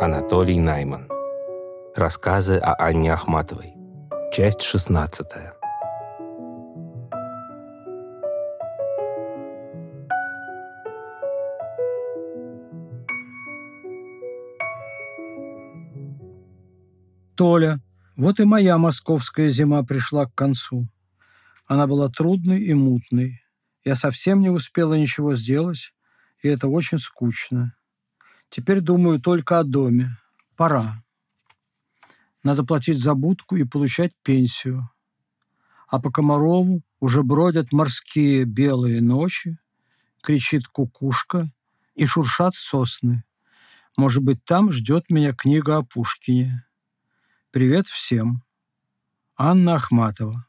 Анатолий Найман. Рассказы о Анне Ахматовой. Часть 16. Толя, вот и моя московская зима пришла к концу. Она была трудной и мутной. Я совсем не успела ничего сделать, и это очень скучно. Теперь думаю только о доме. Пора. Надо платить за будку и получать пенсию. А по Комарову уже бродят морские белые ночи, кричит кукушка и шуршат сосны. Может быть, там ждет меня книга о Пушкине. Привет всем. Анна Ахматова.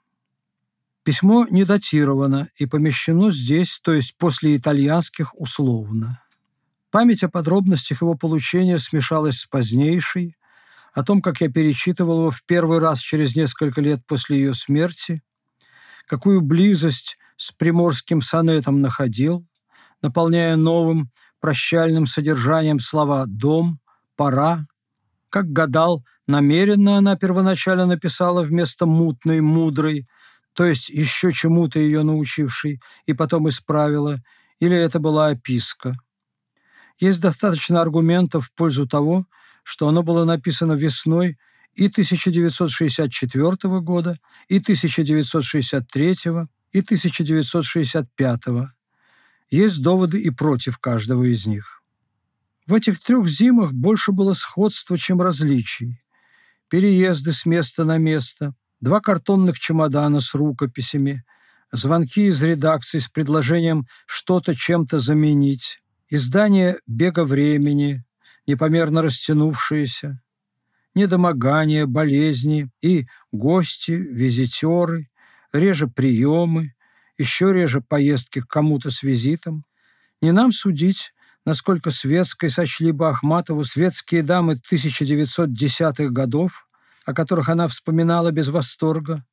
Письмо не датировано и помещено здесь, то есть после итальянских условно. Память о подробностях его получения смешалась с позднейшей, о том, как я перечитывал его в первый раз через несколько лет после ее смерти, какую близость с приморским сонетом находил, наполняя новым прощальным содержанием слова «дом», «пора», как гадал, намеренно она первоначально написала вместо «мутной», «мудрой», то есть еще чему-то ее научившей, и потом исправила, или это была описка – есть достаточно аргументов в пользу того, что оно было написано весной и 1964 года, и 1963, и 1965. Есть доводы и против каждого из них. В этих трех зимах больше было сходства, чем различий. Переезды с места на место, два картонных чемодана с рукописями, звонки из редакции с предложением что-то чем-то заменить, Издание «Бега времени», непомерно растянувшееся, недомогание, болезни и гости, визитеры, реже приемы, еще реже поездки к кому-то с визитом. Не нам судить, насколько светской сочли бы Ахматову светские дамы 1910-х годов, о которых она вспоминала без восторга.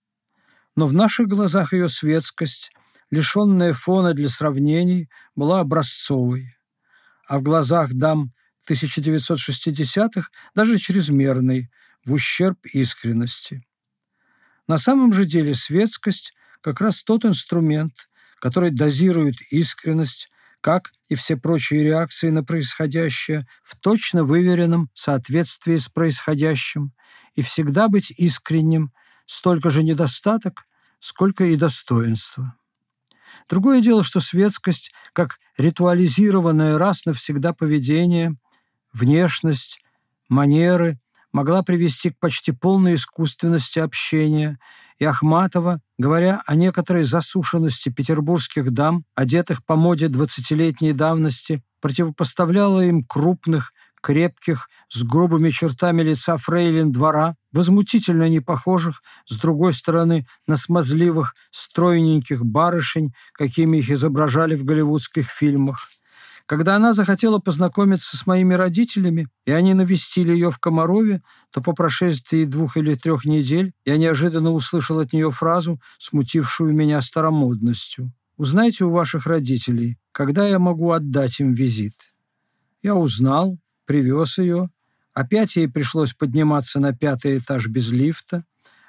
Но в наших глазах ее светскость, лишенная фона для сравнений, была образцовой а в глазах дам 1960-х даже чрезмерный, в ущерб искренности. На самом же деле светскость – как раз тот инструмент, который дозирует искренность, как и все прочие реакции на происходящее в точно выверенном соответствии с происходящим, и всегда быть искренним – столько же недостаток, сколько и достоинство. Другое дело, что светскость, как ритуализированное раз навсегда поведение, внешность, манеры, могла привести к почти полной искусственности общения, и Ахматова, говоря о некоторой засушенности петербургских дам, одетых по моде двадцатилетней давности, противопоставляла им крупных, крепких, с грубыми чертами лица фрейлин двора, возмутительно не похожих, с другой стороны, на смазливых, стройненьких барышень, какими их изображали в голливудских фильмах. Когда она захотела познакомиться с моими родителями, и они навестили ее в Комарове, то по прошествии двух или трех недель я неожиданно услышал от нее фразу, смутившую меня старомодностью. «Узнайте у ваших родителей, когда я могу отдать им визит». Я узнал, привез ее. Опять ей пришлось подниматься на пятый этаж без лифта.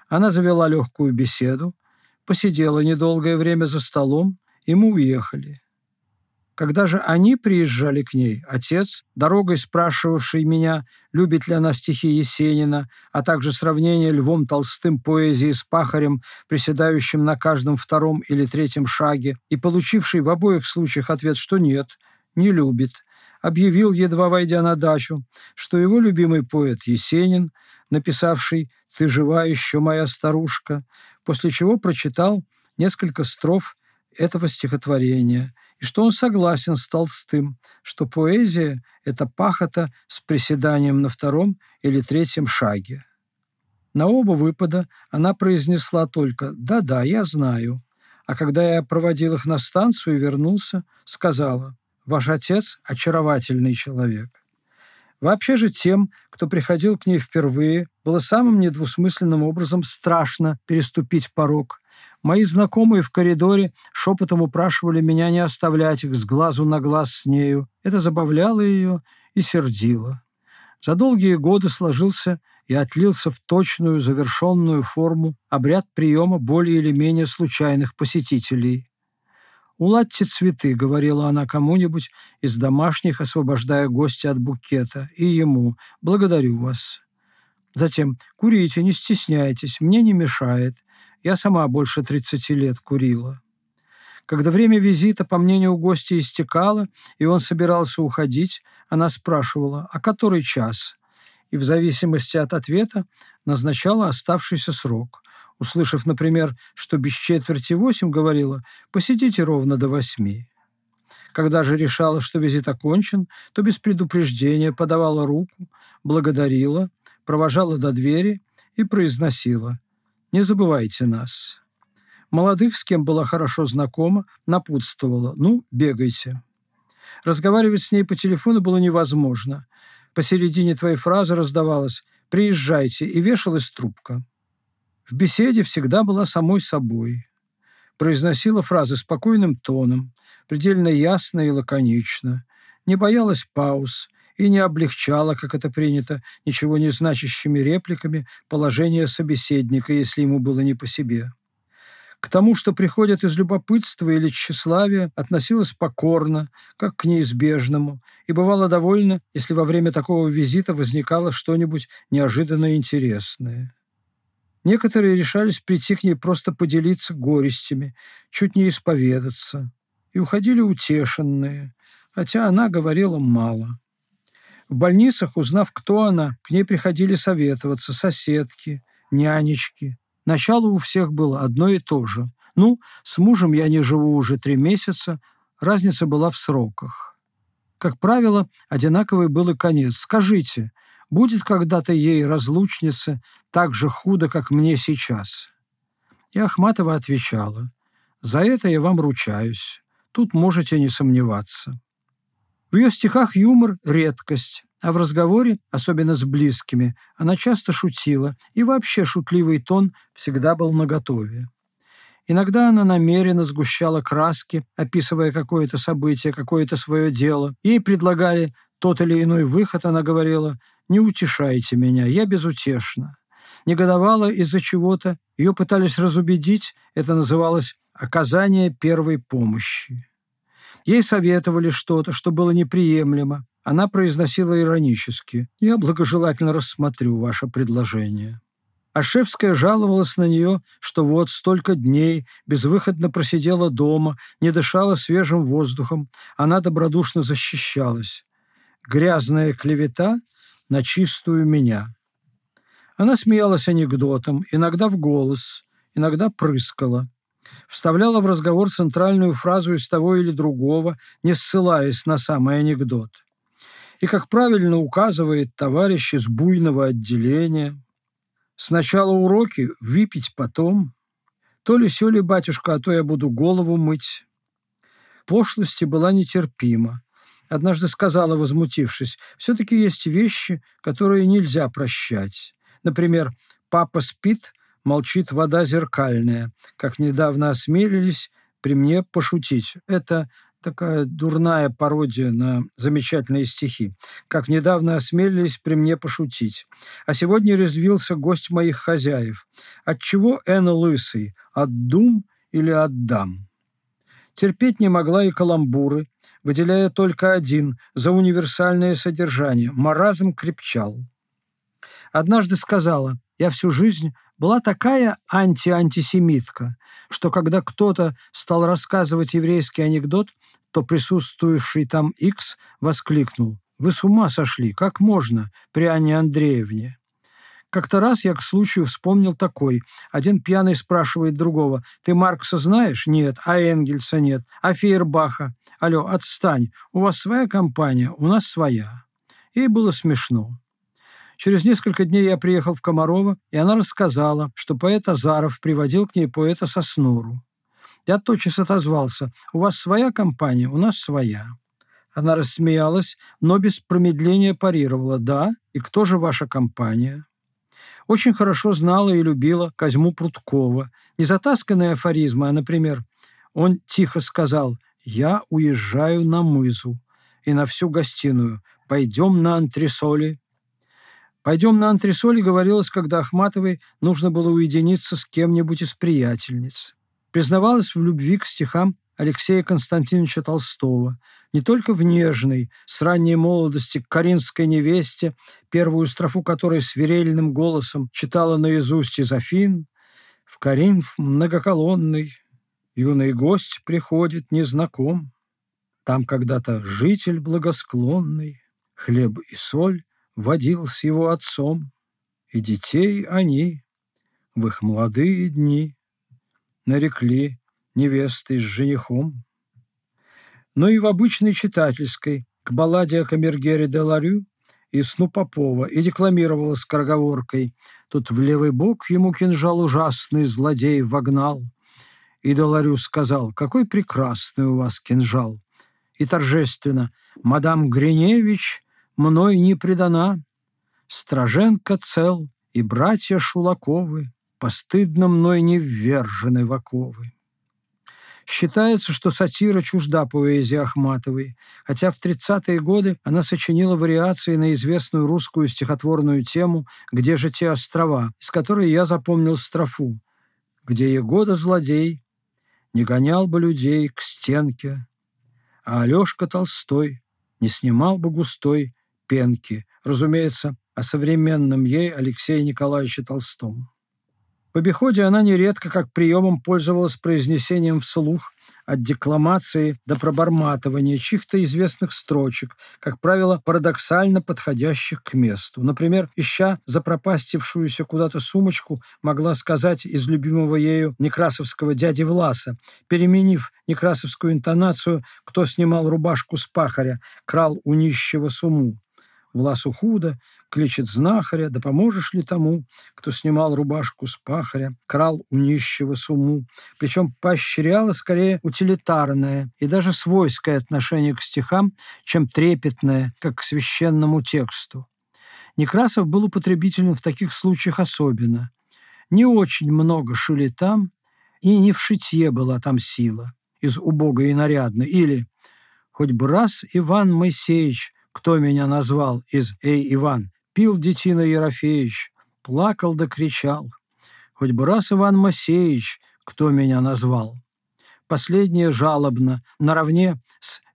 Она завела легкую беседу, посидела недолгое время за столом, и мы уехали. Когда же они приезжали к ней, отец, дорогой спрашивавший меня, любит ли она стихи Есенина, а также сравнение Львом Толстым поэзии с пахарем, приседающим на каждом втором или третьем шаге, и получивший в обоих случаях ответ, что нет, не любит, объявил, едва войдя на дачу, что его любимый поэт Есенин, написавший «Ты жива еще, моя старушка», после чего прочитал несколько строф этого стихотворения, и что он согласен с Толстым, что поэзия — это пахота с приседанием на втором или третьем шаге. На оба выпада она произнесла только «да-да, я знаю», а когда я проводил их на станцию и вернулся, сказала Ваш отец – очаровательный человек. Вообще же тем, кто приходил к ней впервые, было самым недвусмысленным образом страшно переступить порог. Мои знакомые в коридоре шепотом упрашивали меня не оставлять их с глазу на глаз с нею. Это забавляло ее и сердило. За долгие годы сложился и отлился в точную завершенную форму обряд приема более или менее случайных посетителей. «Уладьте цветы», — говорила она кому-нибудь из домашних, освобождая гостя от букета, и ему «благодарю вас». Затем «курите, не стесняйтесь, мне не мешает, я сама больше 30 лет курила». Когда время визита, по мнению гостя, истекало, и он собирался уходить, она спрашивала, а который час? И в зависимости от ответа назначала оставшийся срок. Услышав, например, что без четверти восемь, говорила «посидите ровно до восьми». Когда же решала, что визит окончен, то без предупреждения подавала руку, благодарила, провожала до двери и произносила «Не забывайте нас». Молодых, с кем была хорошо знакома, напутствовала «Ну, бегайте». Разговаривать с ней по телефону было невозможно. Посередине твоей фразы раздавалось «Приезжайте» и вешалась трубка. В беседе всегда была самой собой. Произносила фразы спокойным тоном, предельно ясно и лаконично, не боялась пауз и не облегчала, как это принято, ничего не значащими репликами положение собеседника, если ему было не по себе. К тому, что приходят из любопытства или тщеславия, относилась покорно, как к неизбежному, и бывала довольна, если во время такого визита возникало что-нибудь неожиданно интересное. Некоторые решались прийти к ней просто поделиться горестями, чуть не исповедаться, и уходили утешенные, хотя она говорила мало. В больницах, узнав, кто она, к ней приходили советоваться соседки, нянечки. Начало у всех было одно и то же. Ну, с мужем я не живу уже три месяца, разница была в сроках. Как правило, одинаковый был и конец. Скажите, будет когда-то ей, разлучнице, так же худо, как мне сейчас?» И Ахматова отвечала, «За это я вам ручаюсь. Тут можете не сомневаться». В ее стихах юмор – редкость, а в разговоре, особенно с близкими, она часто шутила, и вообще шутливый тон всегда был наготове. Иногда она намеренно сгущала краски, описывая какое-то событие, какое-то свое дело. Ей предлагали тот или иной выход, она говорила не утешайте меня, я безутешна. Негодовала из-за чего-то, ее пытались разубедить, это называлось оказание первой помощи. Ей советовали что-то, что было неприемлемо. Она произносила иронически «Я благожелательно рассмотрю ваше предложение». Ашевская жаловалась на нее, что вот столько дней безвыходно просидела дома, не дышала свежим воздухом. Она добродушно защищалась. Грязная клевета на чистую меня. Она смеялась анекдотом, иногда в голос, иногда прыскала. Вставляла в разговор центральную фразу из того или другого, не ссылаясь на самый анекдот. И, как правильно указывает товарищ из буйного отделения, сначала уроки, выпить потом. То ли сё ли, батюшка, а то я буду голову мыть. Пошлости была нетерпима однажды сказала, возмутившись, «Все-таки есть вещи, которые нельзя прощать. Например, папа спит, молчит вода зеркальная, как недавно осмелились при мне пошутить. Это такая дурная пародия на замечательные стихи. Как недавно осмелились при мне пошутить. А сегодня резвился гость моих хозяев. От чего Энна лысый? От дум или от дам? Терпеть не могла и каламбуры, выделяя только один за универсальное содержание – маразм крепчал. Однажды сказала, я всю жизнь была такая анти-антисемитка, что когда кто-то стал рассказывать еврейский анекдот, то присутствующий там Икс воскликнул, «Вы с ума сошли, как можно при Анне Андреевне?» Как-то раз я к случаю вспомнил такой. Один пьяный спрашивает другого, «Ты Маркса знаешь?» «Нет». «А Энгельса нет?» «А Фейербаха?» Алло, отстань, у вас своя компания, у нас своя. Ей было смешно. Через несколько дней я приехал в Комарово, и она рассказала, что поэт Азаров приводил к ней поэта Соснуру. Я тотчас отозвался, у вас своя компания, у нас своя. Она рассмеялась, но без промедления парировала. «Да, и кто же ваша компания?» Очень хорошо знала и любила Козьму Прудкова. Не затасканные афоризмы, а, например, он тихо сказал я уезжаю на мызу и на всю гостиную. Пойдем на антресоли. «Пойдем на антресоли» говорилось, когда Ахматовой нужно было уединиться с кем-нибудь из приятельниц. Признавалась в любви к стихам Алексея Константиновича Толстого, не только в нежной, с ранней молодости к коринфской невесте, первую строфу которой свирельным голосом читала наизусть Изофин, в Коринф многоколонный, юный гость приходит незнаком, там когда-то житель благосклонный, хлеб и соль водил с его отцом, и детей они в их молодые дни нарекли невестой с женихом. Но и в обычной читательской, к балладе о камергере де Ларю и сну Попова, и декламировала скороговоркой «Тут в левый бок ему кинжал ужасный злодей вогнал». И Деларю сказал «Какой прекрасный у вас кинжал!» И торжественно «Мадам Гриневич мной не предана, Страженко цел и братья Шулаковы Постыдно мной не ввержены в оковы». Считается, что сатира чужда поэзии Ахматовой, хотя в 30-е годы она сочинила вариации на известную русскую стихотворную тему «Где же те острова?», из которой я запомнил строфу «Где Егода злодей, не гонял бы людей к стенке, а Алешка Толстой не снимал бы густой пенки». Разумеется, о современном ей Алексее Николаевиче Толстом. В обиходе она нередко как приемом пользовалась произнесением вслух от декламации до проборматывания чьих-то известных строчек, как правило, парадоксально подходящих к месту. Например, ища запропастившуюся куда-то сумочку, могла сказать из любимого ею некрасовского дяди Власа, переменив некрасовскую интонацию «кто снимал рубашку с пахаря, крал у нищего суму». Власу худо, кличет знахаря, да поможешь ли тому, кто снимал рубашку с пахаря, крал у нищего суму. Причем поощряло скорее утилитарное и даже свойское отношение к стихам, чем трепетное, как к священному тексту. Некрасов был употребителен в таких случаях особенно. Не очень много шили там, и не в шитье была там сила, из убогой и нарядной, или «Хоть бы раз Иван Моисеевич кто меня назвал из «Эй, Иван», пил детина Ерофеевич, плакал да кричал. Хоть бы раз Иван Масеевич, кто меня назвал. Последнее жалобно, наравне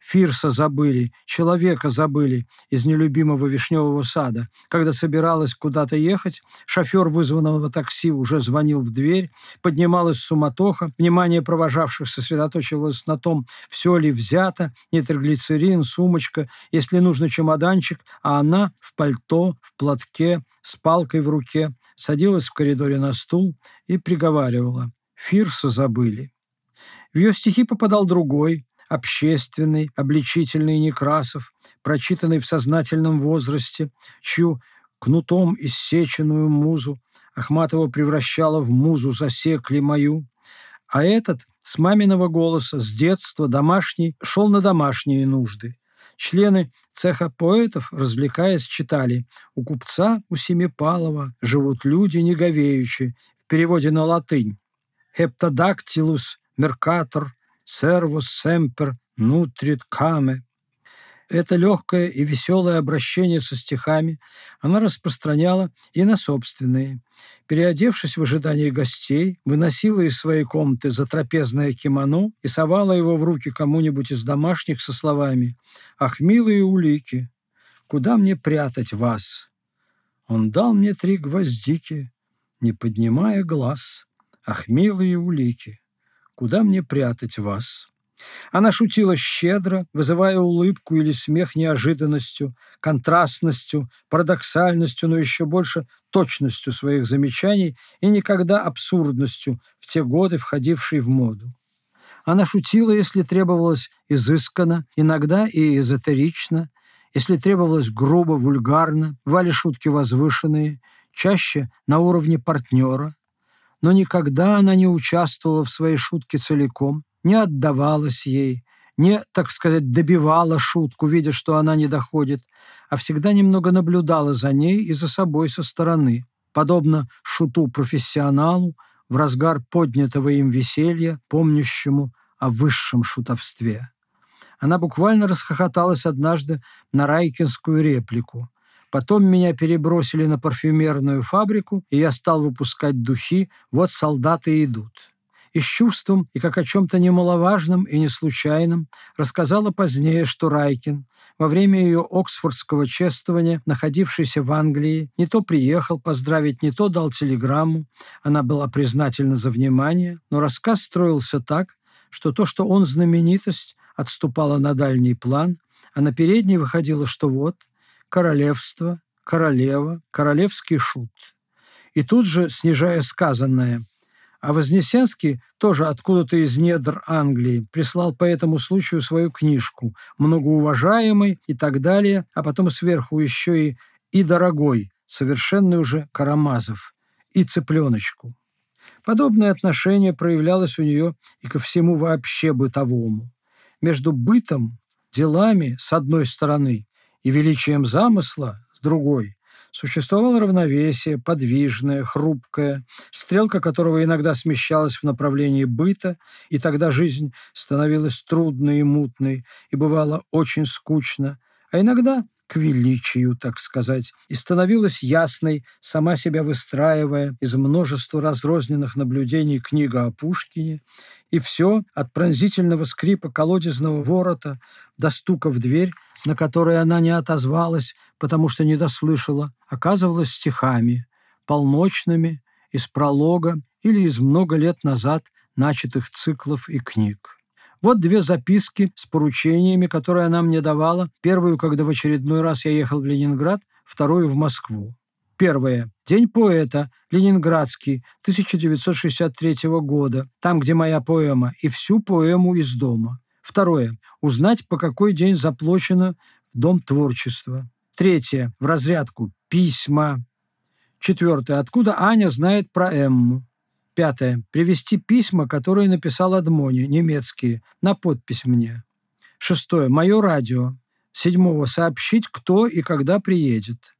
Фирса забыли, человека забыли из нелюбимого вишневого сада. Когда собиралась куда-то ехать, шофер вызванного такси уже звонил в дверь, поднималась суматоха, внимание провожавших сосредоточивалось на том, все ли взято, нитроглицерин, сумочка, если нужно чемоданчик, а она в пальто, в платке, с палкой в руке, садилась в коридоре на стул и приговаривала. Фирса забыли. В ее стихи попадал другой, общественный, обличительный Некрасов, прочитанный в сознательном возрасте, чью кнутом иссеченную музу Ахматова превращала в музу засекли мою, а этот с маминого голоса, с детства домашний, шел на домашние нужды. Члены цеха поэтов, развлекаясь, читали. «У купца, у Семипалова живут люди неговеючи» в переводе на латынь. «Хептодактилус меркатор «Сервус семпер нутрит каме». Это легкое и веселое обращение со стихами она распространяла и на собственные. Переодевшись в ожидании гостей, выносила из своей комнаты затрапезное кимоно и совала его в руки кому-нибудь из домашних со словами «Ах, милые улики, куда мне прятать вас?» Он дал мне три гвоздики, не поднимая глаз. Ах, милые улики, Куда мне прятать вас?» Она шутила щедро, вызывая улыбку или смех неожиданностью, контрастностью, парадоксальностью, но еще больше точностью своих замечаний и никогда абсурдностью в те годы, входившей в моду. Она шутила, если требовалось изысканно, иногда и эзотерично, если требовалось грубо, вульгарно, бывали шутки возвышенные, чаще на уровне партнера, но никогда она не участвовала в своей шутке целиком, не отдавалась ей, не, так сказать, добивала шутку, видя, что она не доходит, а всегда немного наблюдала за ней и за собой со стороны, подобно шуту-профессионалу в разгар поднятого им веселья, помнящему о высшем шутовстве. Она буквально расхохоталась однажды на Райкинскую реплику. Потом меня перебросили на парфюмерную фабрику, и я стал выпускать духи «Вот солдаты идут» и с чувством, и как о чем-то немаловажном и не случайном, рассказала позднее, что Райкин во время ее оксфордского чествования, находившийся в Англии, не то приехал поздравить, не то дал телеграмму. Она была признательна за внимание, но рассказ строился так, что то, что он знаменитость, отступало на дальний план, а на передний выходило, что вот королевство, королева, королевский шут. И тут же, снижая сказанное, а Вознесенский, тоже откуда-то из недр Англии, прислал по этому случаю свою книжку «Многоуважаемый» и так далее, а потом сверху еще и «И дорогой», совершенный уже Карамазов, и цыпленочку. Подобное отношение проявлялось у нее и ко всему вообще бытовому. Между бытом, делами с одной стороны и величием замысла с другой Существовало равновесие, подвижное, хрупкое, стрелка которого иногда смещалась в направлении быта, и тогда жизнь становилась трудной и мутной, и бывало очень скучно, а иногда к величию, так сказать, и становилась ясной, сама себя выстраивая из множества разрозненных наблюдений книга о Пушкине, и все от пронзительного скрипа колодезного ворота до стука в дверь, на который она не отозвалась, потому что не дослышала, оказывалась стихами, полночными, из пролога или из много лет назад начатых циклов и книг. Вот две записки с поручениями, которые она мне давала. Первую, когда в очередной раз я ехал в Ленинград, вторую в Москву. Первое. День поэта. Ленинградский. 1963 года. Там, где моя поэма. И всю поэму из дома. Второе. Узнать, по какой день заплачено в Дом творчества. Третье. В разрядку. Письма. Четвертое. Откуда Аня знает про Эмму? Пятое. Привести письма, которые написал Адмони, немецкие, на подпись мне. Шестое. Мое радио. Седьмого. Сообщить, кто и когда приедет.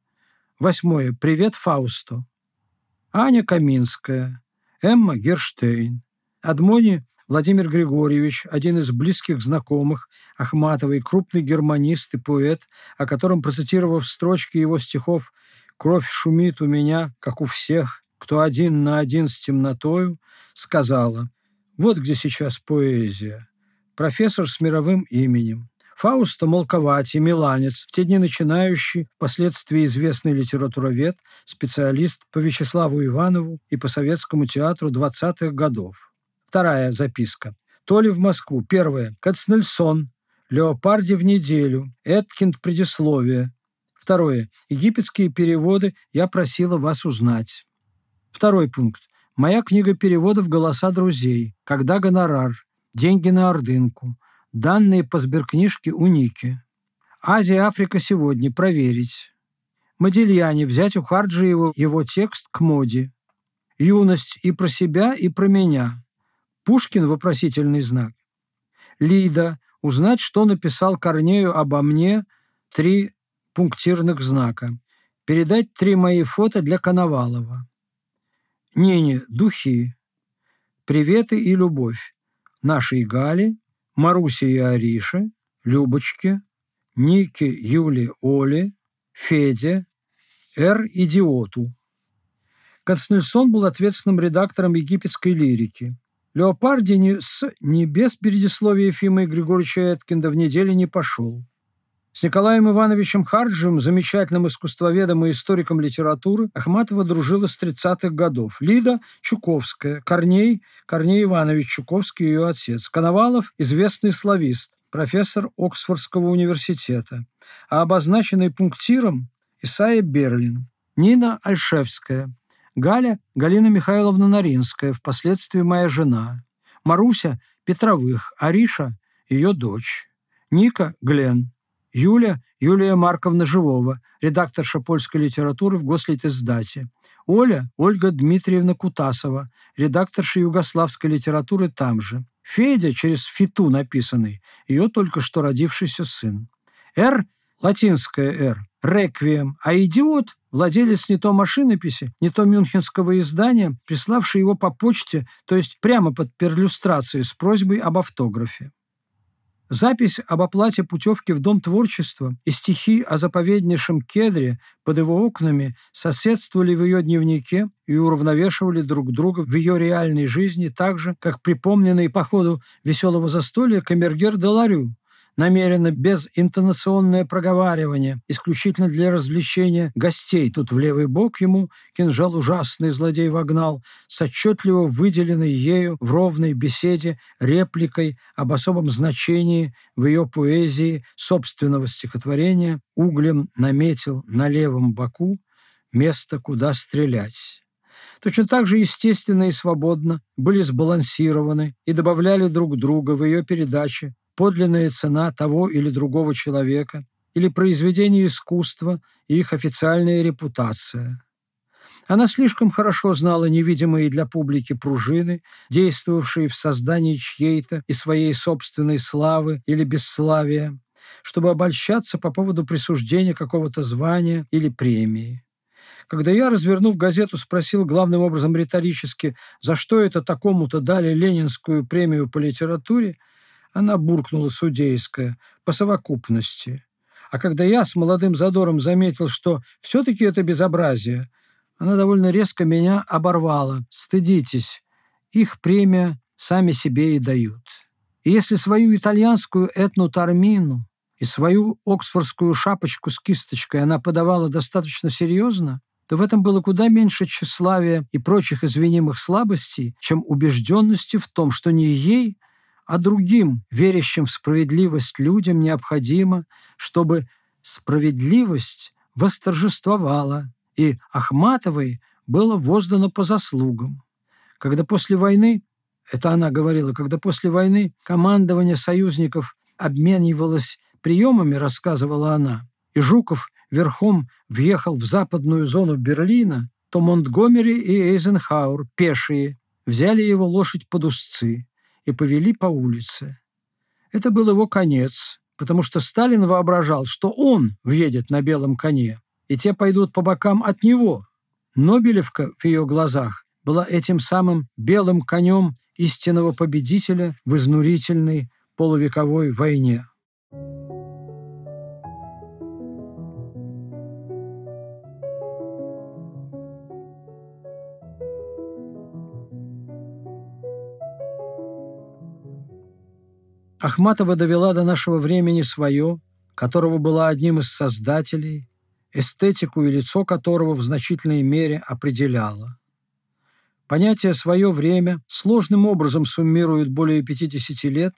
Восьмое. Привет Фаусту. Аня Каминская. Эмма Герштейн. Адмони Владимир Григорьевич, один из близких знакомых Ахматовой, крупный германист и поэт, о котором, процитировав строчки его стихов «Кровь шумит у меня, как у всех», кто один на один с темнотою, сказала, вот где сейчас поэзия. Профессор с мировым именем. Фауста Молковати, миланец, в те дни начинающий, впоследствии известный литературовед, специалист по Вячеславу Иванову и по Советскому театру 20-х годов. Вторая записка. То ли в Москву. Первое. Кацнельсон. Леопарди в неделю. Эткинд предисловие. Второе. Египетские переводы я просила вас узнать. Второй пункт. Моя книга переводов «Голоса друзей», «Когда гонорар», «Деньги на ордынку», данные по сберкнижке у Ники. Азия, Африка сегодня, проверить. Модильяне, взять у Харджиева его текст к моде. Юность и про себя, и про меня. Пушкин, вопросительный знак. Лида, узнать, что написал Корнею обо мне, три пунктирных знака. Передать три мои фото для Коновалова. Нене духи, приветы и любовь нашей Гали, Марусе и Арише, Любочке, Нике, Юле, Оле, Феде, Р. Идиоту. Константинсон был ответственным редактором египетской лирики. Леопарди ни с, ни без предисловия Ефима Григорьевича Эткинда в неделе не пошел. С Николаем Ивановичем Харджем, замечательным искусствоведом и историком литературы, Ахматова дружила с 30-х годов. Лида Чуковская, Корней, Корней Иванович Чуковский, ее отец. Коновалов – известный славист, профессор Оксфордского университета. А обозначенный пунктиром – Исайя Берлин. Нина Альшевская. Галя – Галина Михайловна Наринская, впоследствии моя жена. Маруся – Петровых, Ариша – ее дочь. Ника – Глен, Юля Юлия Марковна Живова, редакторша польской литературы в Гослитиздате. Оля Ольга Дмитриевна Кутасова, редакторша югославской литературы там же. Федя, через фиту написанный, ее только что родившийся сын. Р – латинская «Р», «Реквием», а идиот – владелец не то машинописи, не то мюнхенского издания, приславший его по почте, то есть прямо под перлюстрацией с просьбой об автографе. Запись об оплате путевки в Дом творчества и стихи о заповеднейшем кедре под его окнами соседствовали в ее дневнике и уравновешивали друг друга в ее реальной жизни так же, как припомненный по ходу веселого застолья камергер Деларю, намеренно без интонационное проговаривание, исключительно для развлечения гостей. Тут в левый бок ему кинжал ужасный злодей вогнал, с отчетливо выделенной ею в ровной беседе репликой об особом значении в ее поэзии собственного стихотворения углем наметил на левом боку место, куда стрелять. Точно так же естественно и свободно были сбалансированы и добавляли друг друга в ее передаче подлинная цена того или другого человека или произведение искусства и их официальная репутация. Она слишком хорошо знала невидимые для публики пружины, действовавшие в создании чьей-то и своей собственной славы или бесславия, чтобы обольщаться по поводу присуждения какого-то звания или премии. Когда я, развернув газету, спросил главным образом риторически, за что это такому-то дали Ленинскую премию по литературе, она буркнула судейская по совокупности. А когда я с молодым задором заметил, что все-таки это безобразие, она довольно резко меня оборвала. Стыдитесь, их премия сами себе и дают. И если свою итальянскую этну тармину и свою оксфордскую шапочку с кисточкой она подавала достаточно серьезно, то в этом было куда меньше тщеславия и прочих извинимых слабостей, чем убежденности в том, что не ей, а другим, верящим в справедливость людям, необходимо, чтобы справедливость восторжествовала, и Ахматовой было воздано по заслугам. Когда после войны, это она говорила, когда после войны командование союзников обменивалось приемами, рассказывала она, и Жуков верхом въехал в западную зону Берлина, то Монтгомери и Эйзенхауэр, пешие, взяли его лошадь под узцы и повели по улице. Это был его конец, потому что Сталин воображал, что он въедет на белом коне, и те пойдут по бокам от него. Нобелевка в ее глазах была этим самым белым конем истинного победителя в изнурительной полувековой войне. Ахматова довела до нашего времени свое, которого была одним из создателей, эстетику и лицо которого в значительной мере определяла. Понятие «свое время» сложным образом суммирует более 50 лет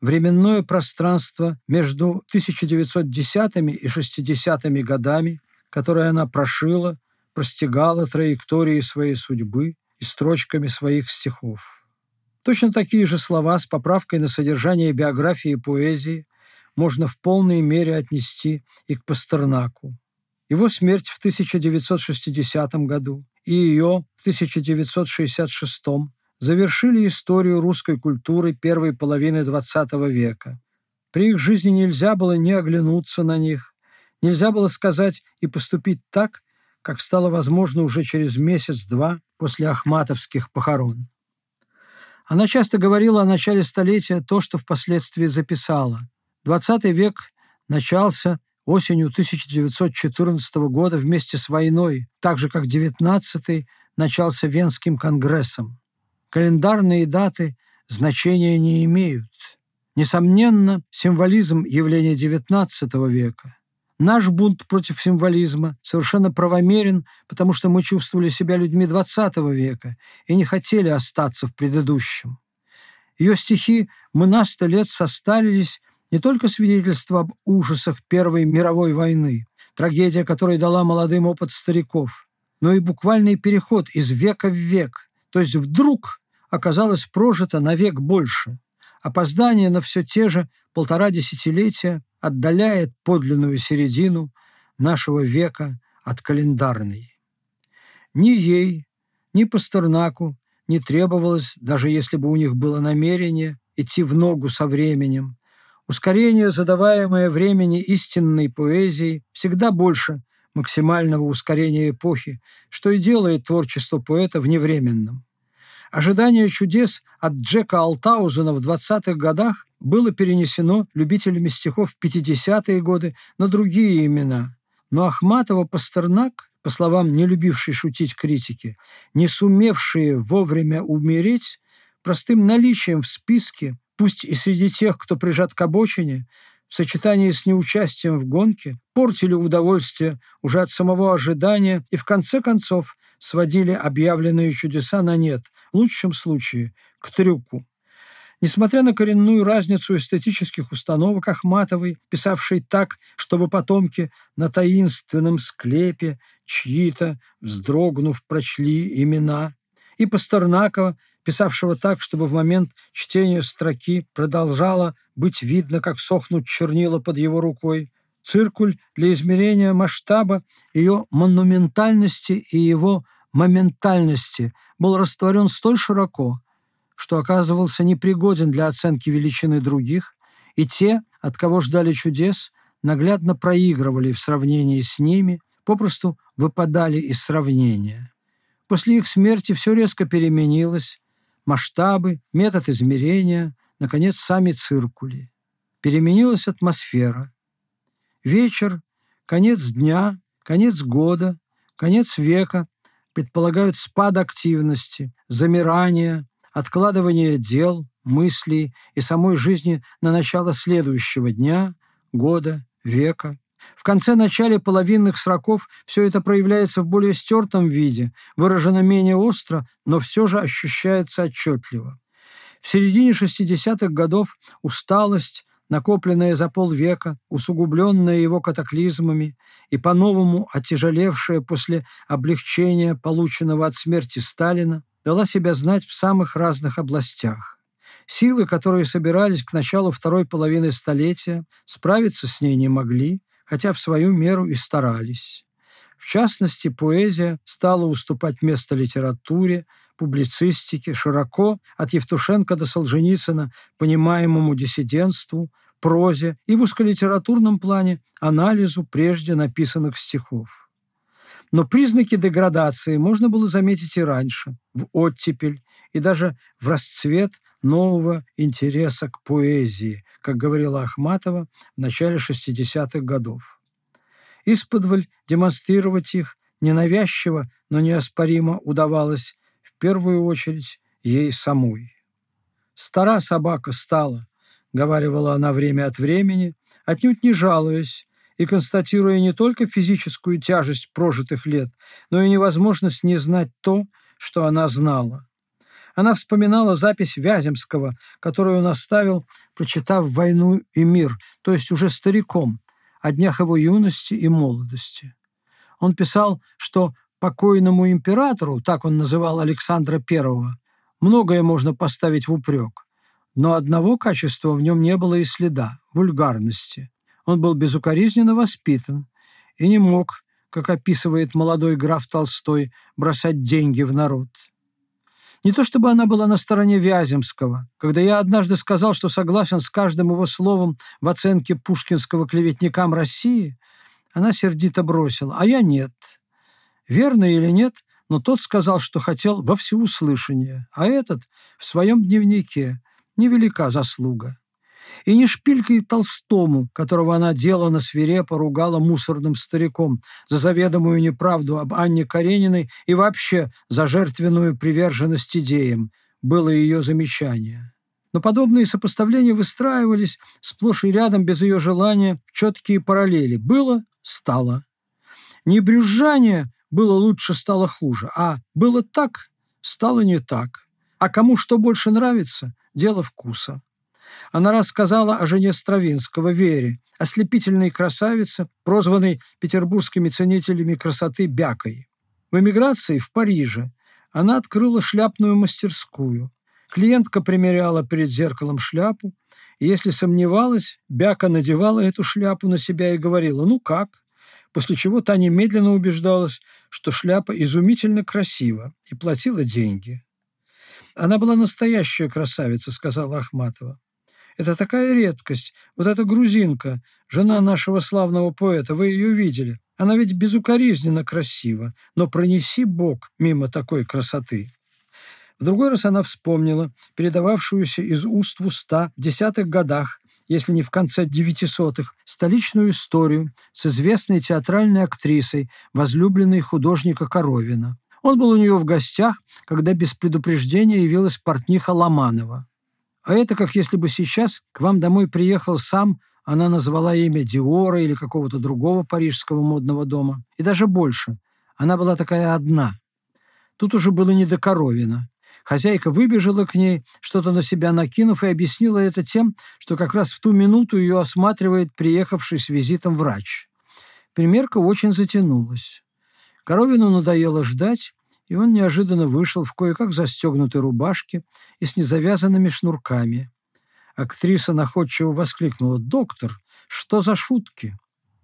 временное пространство между 1910 и 60 годами, которое она прошила, простигала траектории своей судьбы и строчками своих стихов. Точно такие же слова с поправкой на содержание биографии и поэзии можно в полной мере отнести и к Пастернаку. Его смерть в 1960 году и ее в 1966 завершили историю русской культуры первой половины XX века. При их жизни нельзя было не оглянуться на них, нельзя было сказать и поступить так, как стало возможно уже через месяц-два после ахматовских похорон. Она часто говорила о начале столетия то, что впоследствии записала. XX век начался осенью 1914 года вместе с войной, так же, как XIX начался Венским конгрессом. Календарные даты значения не имеют. Несомненно, символизм явления XIX века – Наш бунт против символизма совершенно правомерен, потому что мы чувствовали себя людьми XX века и не хотели остаться в предыдущем. Ее стихи «Мы на сто лет состарились» не только свидетельство об ужасах Первой мировой войны, трагедия которой дала молодым опыт стариков, но и буквальный переход из века в век, то есть вдруг оказалось прожито на век больше. Опоздание на все те же полтора десятилетия отдаляет подлинную середину нашего века от календарной. Ни ей, ни Пастернаку не требовалось, даже если бы у них было намерение, идти в ногу со временем. Ускорение, задаваемое времени истинной поэзией, всегда больше максимального ускорения эпохи, что и делает творчество поэта вневременным. Ожидание чудес от Джека Алтаузена в 20-х годах было перенесено любителями стихов в 50-е годы на другие имена. Но Ахматова-Пастернак, по словам не любившей шутить критики, не сумевшие вовремя умереть, простым наличием в списке, пусть и среди тех, кто прижат к обочине, в сочетании с неучастием в гонке, портили удовольствие уже от самого ожидания и, в конце концов, сводили объявленные чудеса на нет, в лучшем случае, к трюку. Несмотря на коренную разницу эстетических установок Ахматовой, писавшей так, чтобы потомки на таинственном склепе чьи-то, вздрогнув, прочли имена, и Пастернакова, писавшего так, чтобы в момент чтения строки продолжало быть видно, как сохнут чернила под его рукой, циркуль для измерения масштаба ее монументальности и его моментальности был растворен столь широко, что оказывался непригоден для оценки величины других, и те, от кого ждали чудес, наглядно проигрывали в сравнении с ними, попросту выпадали из сравнения. После их смерти все резко переменилось, масштабы, метод измерения, наконец, сами циркули. Переменилась атмосфера. Вечер, конец дня, конец года, конец века предполагают спад активности, замирание, откладывание дел, мыслей и самой жизни на начало следующего дня, года, века. В конце-начале половинных сроков все это проявляется в более стертом виде, выражено менее остро, но все же ощущается отчетливо. В середине 60-х годов усталость, накопленная за полвека, усугубленная его катаклизмами и по-новому оттяжелевшая после облегчения, полученного от смерти Сталина, дала себя знать в самых разных областях. Силы, которые собирались к началу второй половины столетия, справиться с ней не могли, хотя в свою меру и старались. В частности, поэзия стала уступать место литературе, публицистике, широко от Евтушенко до Солженицына понимаемому диссидентству, прозе и в узколитературном плане анализу прежде написанных стихов. Но признаки деградации можно было заметить и раньше, в оттепель и даже в расцвет нового интереса к поэзии, как говорила Ахматова в начале 60-х годов. Исподволь демонстрировать их ненавязчиво, но неоспоримо удавалось в первую очередь ей самой. «Стара собака стала», — говаривала она время от времени, отнюдь не жалуясь, и констатируя не только физическую тяжесть прожитых лет, но и невозможность не знать то, что она знала. Она вспоминала запись Вяземского, которую он оставил, прочитав «Войну и мир», то есть уже стариком, о днях его юности и молодости. Он писал, что покойному императору, так он называл Александра I, многое можно поставить в упрек, но одного качества в нем не было и следа – вульгарности. Он был безукоризненно воспитан и не мог, как описывает молодой граф Толстой, бросать деньги в народ. Не то чтобы она была на стороне Вяземского. Когда я однажды сказал, что согласен с каждым его словом в оценке пушкинского клеветникам России, она сердито бросила, а я нет. Верно или нет, но тот сказал, что хотел во всеуслышание, а этот в своем дневнике. Невелика заслуга и не шпилькой Толстому, которого она делано свирепо ругала мусорным стариком за заведомую неправду об Анне Карениной и вообще за жертвенную приверженность идеям, было ее замечание. Но подобные сопоставления выстраивались сплошь и рядом без ее желания четкие параллели. Было – стало. Не брюзжание было лучше, стало хуже, а было так – стало не так. А кому что больше нравится – дело вкуса. Она рассказала о жене Стравинского, Вере, ослепительной красавице, прозванной петербургскими ценителями красоты Бякой. В эмиграции в Париже она открыла шляпную мастерскую. Клиентка примеряла перед зеркалом шляпу, и если сомневалась, Бяка надевала эту шляпу на себя и говорила «ну как?», после чего та немедленно убеждалась, что шляпа изумительно красива, и платила деньги. «Она была настоящая красавица», — сказала Ахматова. Это такая редкость. Вот эта грузинка, жена нашего славного поэта, вы ее видели. Она ведь безукоризненно красива, но пронеси Бог мимо такой красоты. В другой раз она вспомнила передававшуюся из уст в уста в десятых годах, если не в конце девятисотых, столичную историю с известной театральной актрисой, возлюбленной художника Коровина. Он был у нее в гостях, когда без предупреждения явилась портниха Ломанова. А это как если бы сейчас к вам домой приехал сам, она назвала имя Диора или какого-то другого парижского модного дома. И даже больше. Она была такая одна. Тут уже было не до Коровина. Хозяйка выбежала к ней, что-то на себя накинув, и объяснила это тем, что как раз в ту минуту ее осматривает приехавший с визитом врач. Примерка очень затянулась. Коровину надоело ждать, и он неожиданно вышел в кое-как застегнутой рубашке и с незавязанными шнурками. Актриса находчиво воскликнула «Доктор, что за шутки?»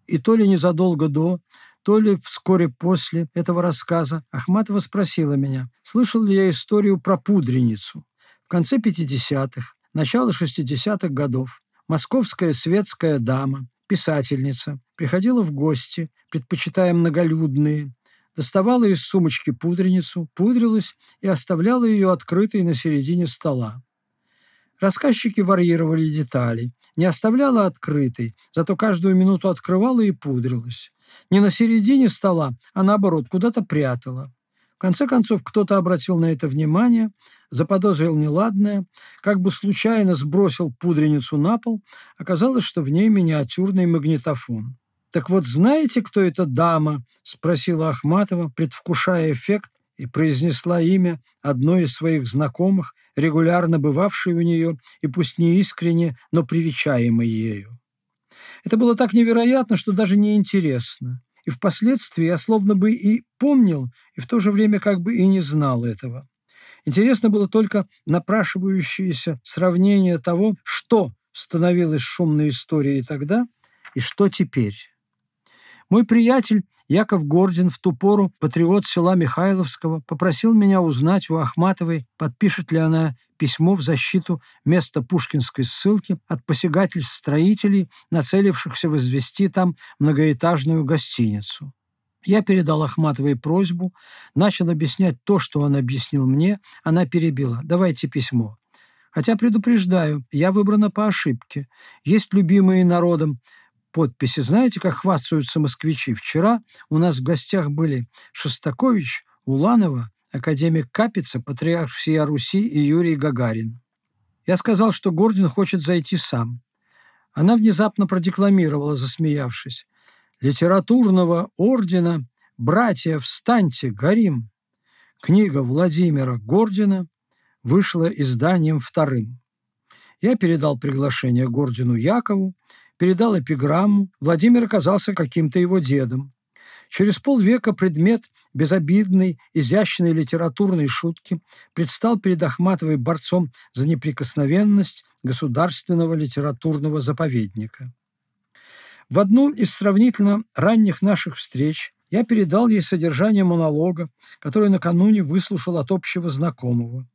И то ли незадолго до, то ли вскоре после этого рассказа Ахматова спросила меня, слышал ли я историю про пудреницу. В конце 50-х, начало 60-х годов московская светская дама, писательница, приходила в гости, предпочитая многолюдные, доставала из сумочки пудреницу, пудрилась и оставляла ее открытой на середине стола. Рассказчики варьировали детали, не оставляла открытой, зато каждую минуту открывала и пудрилась. Не на середине стола, а наоборот, куда-то прятала. В конце концов, кто-то обратил на это внимание, заподозрил неладное, как бы случайно сбросил пудреницу на пол, оказалось, что в ней миниатюрный магнитофон. «Так вот, знаете, кто эта дама?» – спросила Ахматова, предвкушая эффект, и произнесла имя одной из своих знакомых, регулярно бывавшей у нее и пусть не искренне, но привечаемой ею. Это было так невероятно, что даже не интересно. И впоследствии я словно бы и помнил, и в то же время как бы и не знал этого. Интересно было только напрашивающееся сравнение того, что становилось шумной историей тогда и что теперь. Мой приятель Яков Гордин, в ту пору патриот села Михайловского, попросил меня узнать у Ахматовой, подпишет ли она письмо в защиту места пушкинской ссылки от посягательств строителей, нацелившихся возвести там многоэтажную гостиницу. Я передал Ахматовой просьбу, начал объяснять то, что он объяснил мне, она перебила «давайте письмо». Хотя предупреждаю, я выбрана по ошибке. Есть любимые народом подписи. Знаете, как хвастаются москвичи? Вчера у нас в гостях были Шостакович, Уланова, академик Капица, патриарх всея Руси и Юрий Гагарин. Я сказал, что Гордин хочет зайти сам. Она внезапно продекламировала, засмеявшись. «Литературного ордена, братья, встаньте, горим!» Книга Владимира Гордина вышла изданием вторым. Я передал приглашение Гордину Якову, передал эпиграмму, Владимир оказался каким-то его дедом. Через полвека предмет безобидной, изящной литературной шутки предстал перед Ахматовой борцом за неприкосновенность государственного литературного заповедника. В одну из сравнительно ранних наших встреч я передал ей содержание монолога, который накануне выслушал от общего знакомого.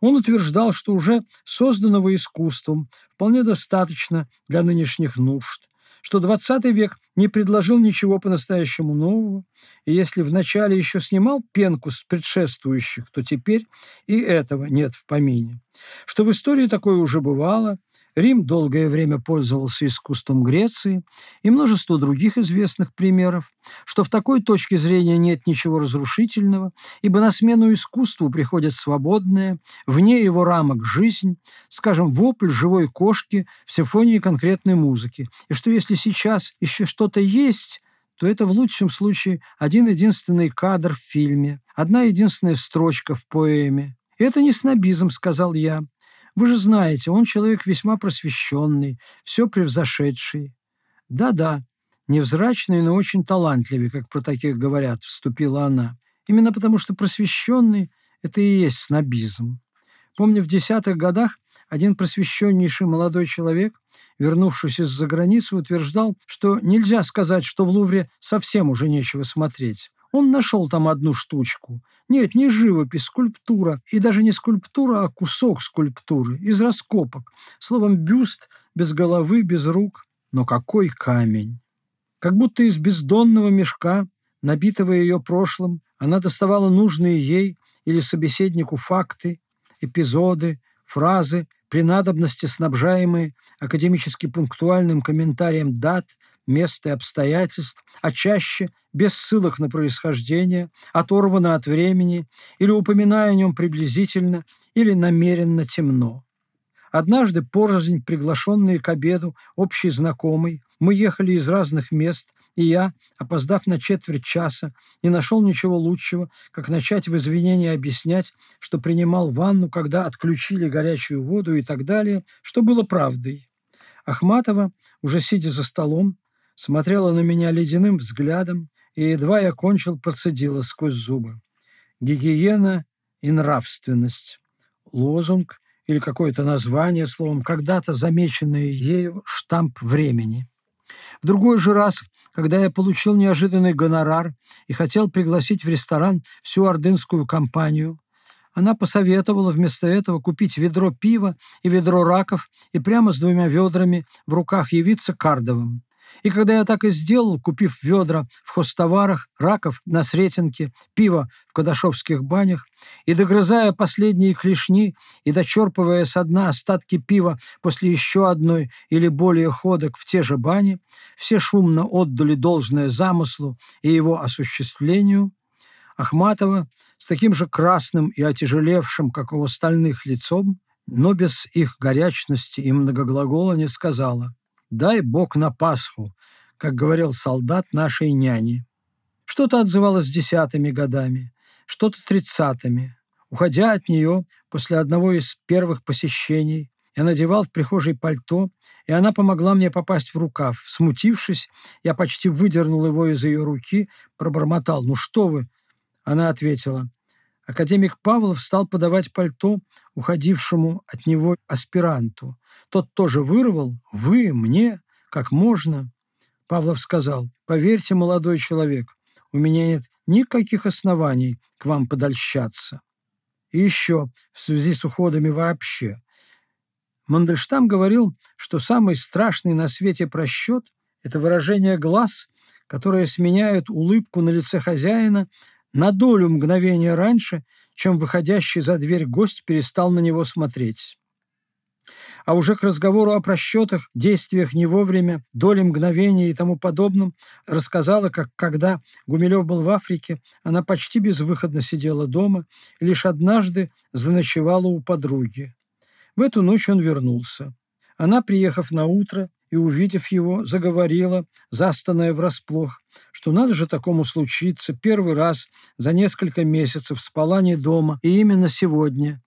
Он утверждал, что уже созданного искусством вполне достаточно для нынешних нужд, что XX век не предложил ничего по-настоящему нового, и если вначале еще снимал пенку с предшествующих, то теперь и этого нет в помине. Что в истории такое уже бывало – Рим долгое время пользовался искусством Греции и множество других известных примеров, что в такой точке зрения нет ничего разрушительного, ибо на смену искусству приходит свободная, вне его рамок жизнь, скажем, вопль живой кошки в симфонии конкретной музыки, и что если сейчас еще что-то есть, то это в лучшем случае один единственный кадр в фильме, одна единственная строчка в поэме. Это не снобизм, сказал я. Вы же знаете, он человек весьма просвещенный, все превзошедший. Да-да, невзрачный, но очень талантливый, как про таких говорят, вступила она. Именно потому, что просвещенный – это и есть снобизм. Помню, в десятых годах один просвещеннейший молодой человек, вернувшись из-за границы, утверждал, что нельзя сказать, что в Лувре совсем уже нечего смотреть. Он нашел там одну штучку. Нет, не живопись, скульптура. И даже не скульптура, а кусок скульптуры из раскопок. Словом, бюст без головы, без рук. Но какой камень! Как будто из бездонного мешка, набитого ее прошлым, она доставала нужные ей или собеседнику факты, эпизоды, фразы, при надобности снабжаемые академически пунктуальным комментарием дат, мест и обстоятельств, а чаще без ссылок на происхождение, оторвано от времени или упоминая о нем приблизительно или намеренно темно. Однажды порознь, приглашенные к обеду, общий знакомый, мы ехали из разных мест, и я, опоздав на четверть часа, не нашел ничего лучшего, как начать в извинении объяснять, что принимал ванну, когда отключили горячую воду и так далее, что было правдой. Ахматова, уже сидя за столом, смотрела на меня ледяным взглядом, и едва я кончил, процедила сквозь зубы. Гигиена и нравственность. Лозунг, или какое-то название, словом, когда-то замеченное ею штамп времени. В другой же раз, когда я получил неожиданный гонорар и хотел пригласить в ресторан всю ордынскую компанию, она посоветовала вместо этого купить ведро пива и ведро раков и прямо с двумя ведрами в руках явиться Кардовым. И когда я так и сделал, купив ведра в хостоварах, раков на Сретенке, пиво в Кадашовских банях, и догрызая последние клешни и дочерпывая со дна остатки пива после еще одной или более ходок в те же бани, все шумно отдали должное замыслу и его осуществлению, Ахматова с таким же красным и отяжелевшим, как у остальных, лицом, но без их горячности и многоглагола не сказала – дай Бог на Пасху, как говорил солдат нашей няни. Что-то отзывалось десятыми годами, что-то тридцатыми. Уходя от нее после одного из первых посещений, я надевал в прихожей пальто, и она помогла мне попасть в рукав. Смутившись, я почти выдернул его из ее руки, пробормотал «Ну что вы?» Она ответила Академик Павлов стал подавать пальто уходившему от него аспиранту. Тот тоже вырвал. «Вы? Мне? Как можно?» Павлов сказал, «Поверьте, молодой человек, у меня нет никаких оснований к вам подольщаться». И еще в связи с уходами вообще. Мандельштам говорил, что самый страшный на свете просчет – это выражение глаз, которое сменяют улыбку на лице хозяина на долю мгновения раньше, чем выходящий за дверь гость перестал на него смотреть. А уже к разговору о просчетах, действиях не вовремя, доли мгновения и тому подобном рассказала, как когда Гумилев был в Африке, она почти безвыходно сидела дома и лишь однажды заночевала у подруги. В эту ночь он вернулся. Она, приехав на утро, и, увидев его, заговорила, застанная врасплох, что надо же такому случиться, первый раз за несколько месяцев спала не дома, и именно сегодня.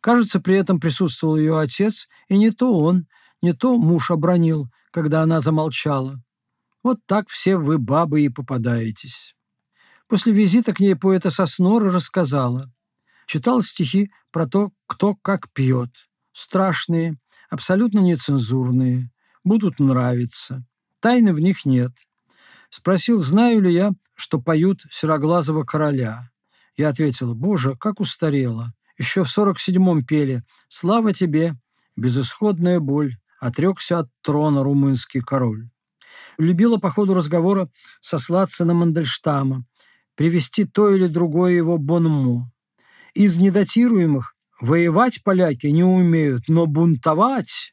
Кажется, при этом присутствовал ее отец, и не то он, не то муж обронил, когда она замолчала. Вот так все вы, бабы, и попадаетесь. После визита к ней поэта Соснора рассказала. Читал стихи про то, кто как пьет. Страшные, абсолютно нецензурные будут нравиться. Тайны в них нет. Спросил, знаю ли я, что поют Сероглазого короля. Я ответила, боже, как устарело. Еще в сорок седьмом пели «Слава тебе, безысходная боль, отрекся от трона румынский король». Любила по ходу разговора сослаться на Мандельштама, привести то или другое его бонмо. Из недатируемых воевать поляки не умеют, но бунтовать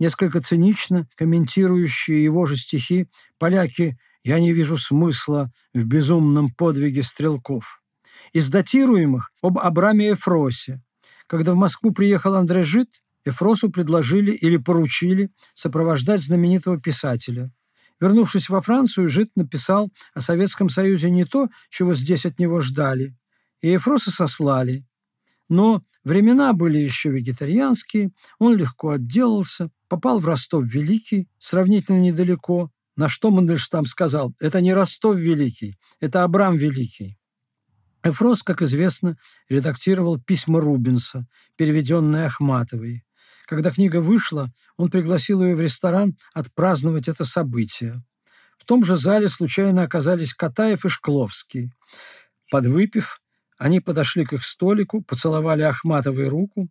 несколько цинично комментирующие его же стихи «Поляки, я не вижу смысла в безумном подвиге стрелков». Из датируемых об Абраме Эфросе. Когда в Москву приехал Андре Жит, Эфросу предложили или поручили сопровождать знаменитого писателя. Вернувшись во Францию, Жит написал о Советском Союзе не то, чего здесь от него ждали, и Эфроса сослали. Но времена были еще вегетарианские, он легко отделался, попал в Ростов-Великий, сравнительно недалеко, на что Мандельштам сказал, это не Ростов-Великий, это Абрам Великий. Эфрос, как известно, редактировал письма Рубинса, переведенные Ахматовой. Когда книга вышла, он пригласил ее в ресторан отпраздновать это событие. В том же зале случайно оказались Катаев и Шкловский. Подвыпив, они подошли к их столику, поцеловали Ахматовой руку,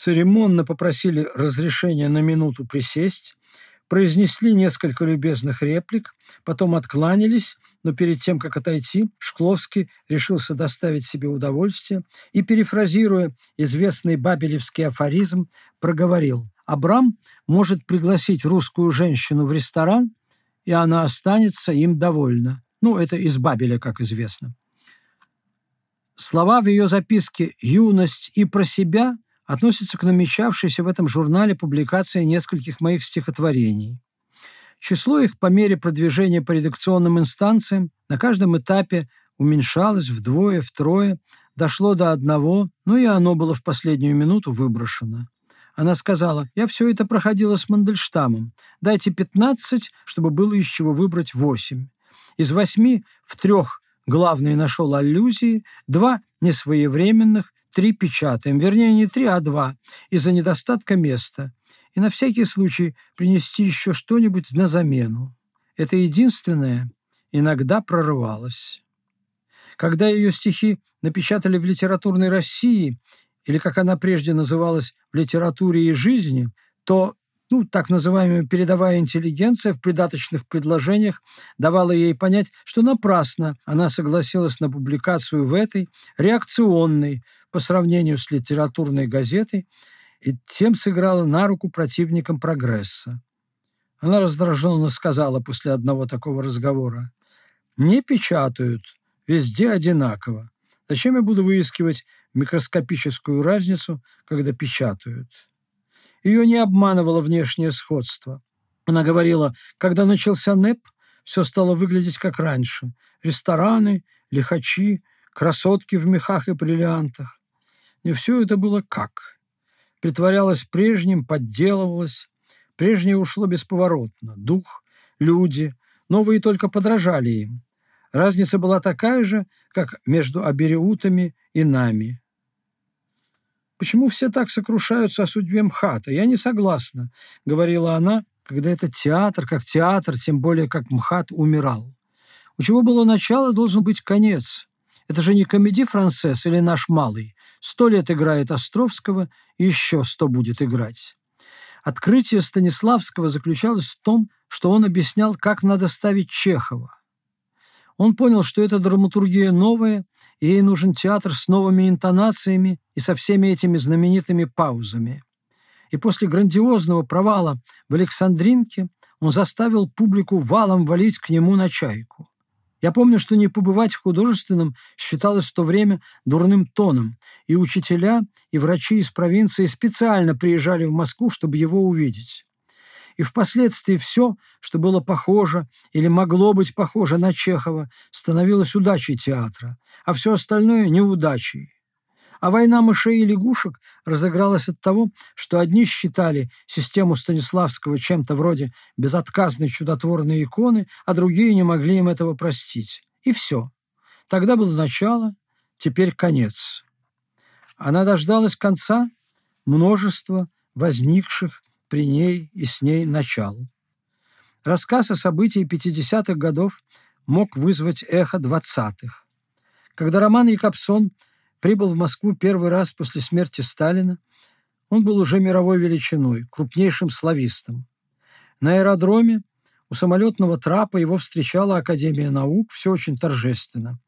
церемонно попросили разрешения на минуту присесть, произнесли несколько любезных реплик, потом откланялись но перед тем, как отойти, Шкловский решился доставить себе удовольствие и, перефразируя известный бабелевский афоризм, проговорил «Абрам может пригласить русскую женщину в ресторан, и она останется им довольна». Ну, это из Бабеля, как известно. Слова в ее записке «юность» и «про себя» относятся к намечавшейся в этом журнале публикации нескольких моих стихотворений. Число их по мере продвижения по редакционным инстанциям на каждом этапе уменьшалось вдвое, втрое, дошло до одного, но и оно было в последнюю минуту выброшено. Она сказала, я все это проходила с Мандельштамом. Дайте 15, чтобы было из чего выбрать 8. Из восьми в трех главные нашел аллюзии, два несвоевременных, три печатаем. Вернее, не три, а два, из-за недостатка места и на всякий случай принести еще что-нибудь на замену. Это единственное иногда прорывалось. Когда ее стихи напечатали в литературной России, или, как она прежде называлась, в литературе и жизни, то ну, так называемая передовая интеллигенция в придаточных предложениях давала ей понять, что напрасно она согласилась на публикацию в этой, реакционной по сравнению с литературной газетой, и тем сыграла на руку противникам прогресса. Она раздраженно сказала после одного такого разговора, «Не печатают, везде одинаково. Зачем я буду выискивать микроскопическую разницу, когда печатают?» Ее не обманывало внешнее сходство. Она говорила, когда начался НЭП, все стало выглядеть как раньше. Рестораны, лихачи, красотки в мехах и бриллиантах. Не все это было как притворялось прежним, подделывалось. Прежнее ушло бесповоротно. Дух, люди, новые только подражали им. Разница была такая же, как между абериутами и нами. «Почему все так сокрушаются о судьбе МХАТа? Я не согласна», — говорила она, когда этот театр, как театр, тем более как МХАТ, умирал. У чего было начало, должен быть конец. Это же не комедий францесс или наш малый. Сто лет играет Островского, и еще сто будет играть. Открытие Станиславского заключалось в том, что он объяснял, как надо ставить Чехова. Он понял, что это драматургия новая, и ей нужен театр с новыми интонациями и со всеми этими знаменитыми паузами. И после грандиозного провала в Александринке он заставил публику валом валить к нему на чайку. Я помню, что не побывать в художественном считалось в то время дурным тоном, и учителя, и врачи из провинции специально приезжали в Москву, чтобы его увидеть. И впоследствии все, что было похоже или могло быть похоже на Чехова, становилось удачей театра, а все остальное – неудачей. А война мышей и лягушек разыгралась от того, что одни считали систему Станиславского чем-то вроде безотказной чудотворной иконы, а другие не могли им этого простить. И все. Тогда было начало, теперь конец. Она дождалась конца множества возникших при ней и с ней начал. Рассказ о событии 50-х годов мог вызвать эхо 20-х. Когда Роман Якобсон – прибыл в Москву первый раз после смерти Сталина, он был уже мировой величиной, крупнейшим славистом. На аэродроме у самолетного трапа его встречала Академия наук, все очень торжественно.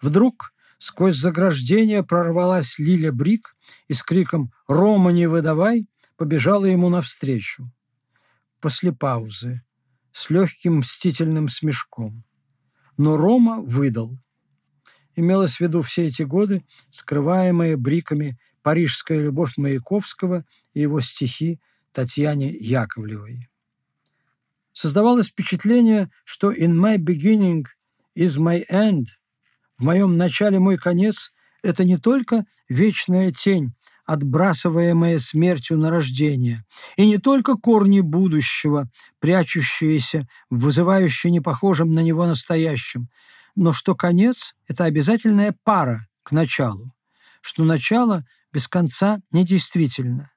Вдруг сквозь заграждение прорвалась Лиля Брик и с криком «Рома, не выдавай!» побежала ему навстречу. После паузы, с легким мстительным смешком. Но Рома выдал – имелось в виду все эти годы, скрываемые бриками «Парижская любовь» Маяковского и его стихи Татьяне Яковлевой. Создавалось впечатление, что «in my beginning is my end» в моем начале мой конец – это не только вечная тень, отбрасываемая смертью на рождение, и не только корни будущего, прячущиеся в вызывающе непохожем на него настоящем, но что конец – это обязательная пара к началу, что начало без конца недействительно.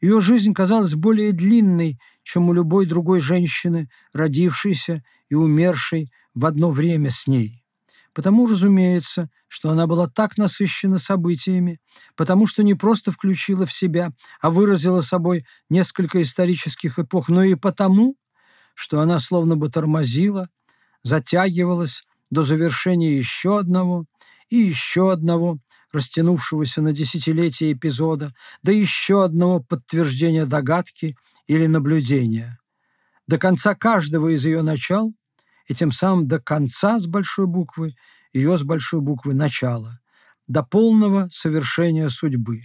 Ее жизнь казалась более длинной, чем у любой другой женщины, родившейся и умершей в одно время с ней. Потому, разумеется, что она была так насыщена событиями, потому что не просто включила в себя, а выразила собой несколько исторических эпох, но и потому, что она словно бы тормозила, затягивалась, до завершения еще одного и еще одного, растянувшегося на десятилетия эпизода, до еще одного подтверждения догадки или наблюдения, до конца каждого из ее начал и тем самым до конца с большой буквы, ее с большой буквы начала, до полного совершения судьбы,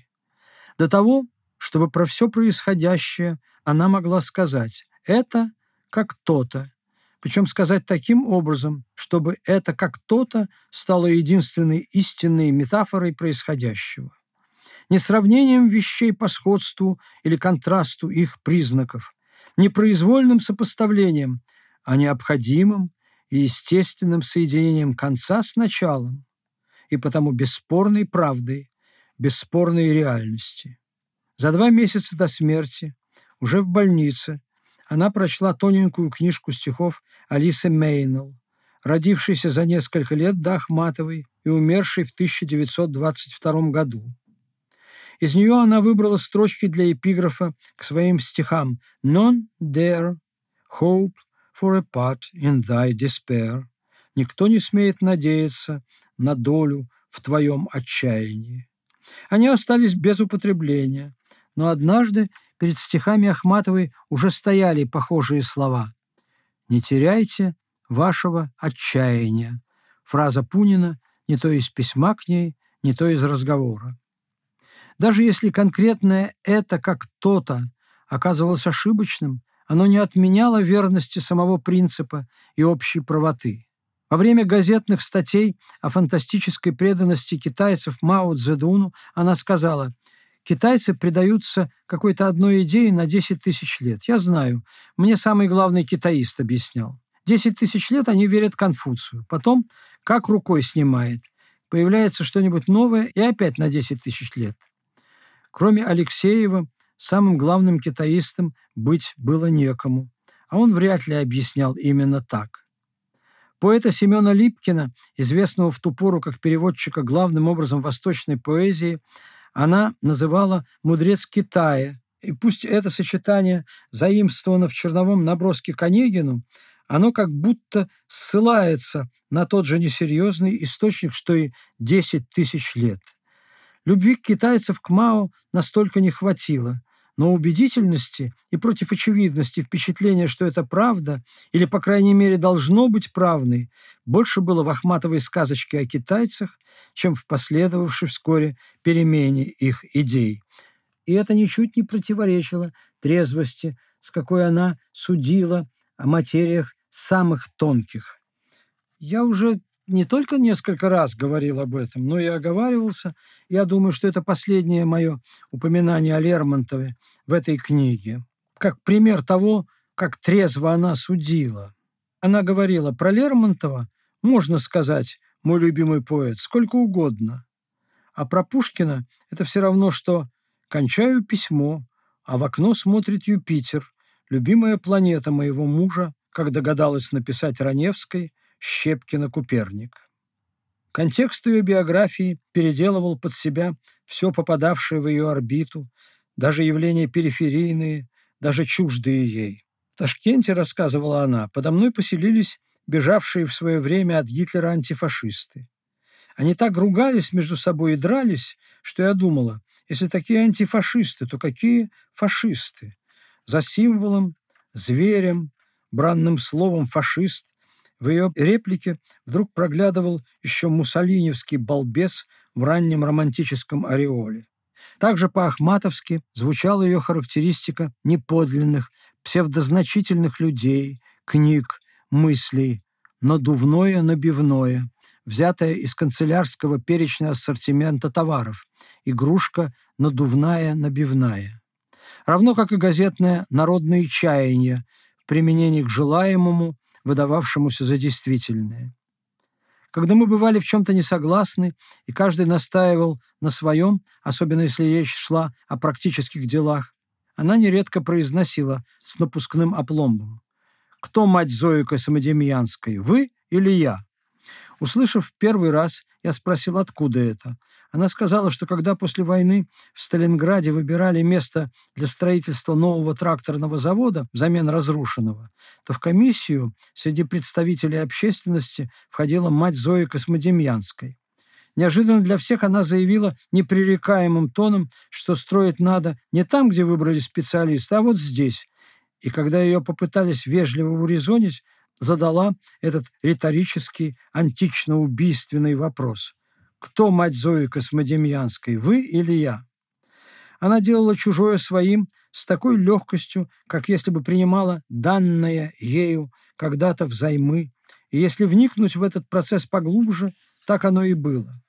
до того, чтобы про все происходящее она могла сказать «это как то-то», причем сказать таким образом, чтобы это как то-то стало единственной истинной метафорой происходящего. Не сравнением вещей по сходству или контрасту их признаков, не произвольным сопоставлением, а необходимым и естественным соединением конца с началом и потому бесспорной правдой, бесспорной реальности. За два месяца до смерти, уже в больнице, она прочла тоненькую книжку стихов Алисы Мейнелл, родившейся за несколько лет до Ахматовой и умершей в 1922 году. Из нее она выбрала строчки для эпиграфа к своим стихам «Non dare hope for a part in thy despair» «Никто не смеет надеяться на долю в твоем отчаянии». Они остались без употребления, но однажды перед стихами Ахматовой уже стояли похожие слова «Не теряйте вашего отчаяния» фраза Пунина не то из письма к ней, не то из разговора. Даже если конкретное «это как то-то» оказывалось ошибочным, оно не отменяло верности самого принципа и общей правоты. Во время газетных статей о фантастической преданности китайцев Мао Цзэдуну она сказала «Китайцы предаются какой-то одной идее на 10 тысяч лет. Я знаю, мне самый главный китаист объяснял. 10 тысяч лет они верят Конфуцию. Потом, как рукой снимает, появляется что-нибудь новое и опять на 10 тысяч лет. Кроме Алексеева, самым главным китаистом быть было некому, а он вряд ли объяснял именно так. Поэта Семена Липкина, известного в ту пору как переводчика главным образом восточной поэзии, она называла «мудрец Китая», и пусть это сочетание заимствовано в черновом наброске к Онегину, оно как будто ссылается на тот же несерьезный источник, что и 10 тысяч лет – Любви китайцев к Мао настолько не хватило, но убедительности и против очевидности впечатления, что это правда, или, по крайней мере, должно быть правдой, больше было в Ахматовой сказочке о китайцах, чем в последовавшей вскоре перемене их идей. И это ничуть не противоречило трезвости, с какой она судила о материях самых тонких. Я уже не только несколько раз говорил об этом, но и оговаривался. Я думаю, что это последнее мое упоминание о Лермонтове в этой книге, как пример того, как трезво она судила. Она говорила про Лермонтова, можно сказать, мой любимый поэт, сколько угодно. А про Пушкина это все равно, что кончаю письмо, а в окно смотрит Юпитер, любимая планета моего мужа, как догадалась написать Раневской, Щепкина-Куперник. Контекст ее биографии переделывал под себя все попадавшее в ее орбиту, даже явления периферийные, даже чуждые ей. В Ташкенте, рассказывала она, подо мной поселились бежавшие в свое время от Гитлера антифашисты. Они так ругались между собой и дрались, что я думала, если такие антифашисты, то какие фашисты? За символом, зверем, бранным словом «фашист» В ее реплике вдруг проглядывал еще муссолиневский балбес в раннем романтическом ореоле. Также по-ахматовски звучала ее характеристика неподлинных, псевдозначительных людей, книг, мыслей, надувное-набивное, взятое из канцелярского перечня ассортимента товаров, игрушка надувная-набивная. Равно как и газетное «Народные чаяния» в применении к желаемому выдававшемуся за действительное. Когда мы бывали в чем-то не согласны, и каждый настаивал на своем, особенно если речь шла о практических делах, она нередко произносила с напускным опломбом. «Кто мать Зоика Самодемьянской, вы или я?» Услышав в первый раз, я спросил, откуда это. Она сказала, что когда после войны в Сталинграде выбирали место для строительства нового тракторного завода взамен разрушенного, то в комиссию среди представителей общественности входила мать Зои Космодемьянской. Неожиданно для всех она заявила непререкаемым тоном, что строить надо не там, где выбрали специалиста, а вот здесь. И когда ее попытались вежливо урезонить, задала этот риторический, антично-убийственный вопрос. «Кто мать Зои Космодемьянской, вы или я?» Она делала чужое своим с такой легкостью, как если бы принимала данное ею когда-то взаймы. И если вникнуть в этот процесс поглубже, так оно и было.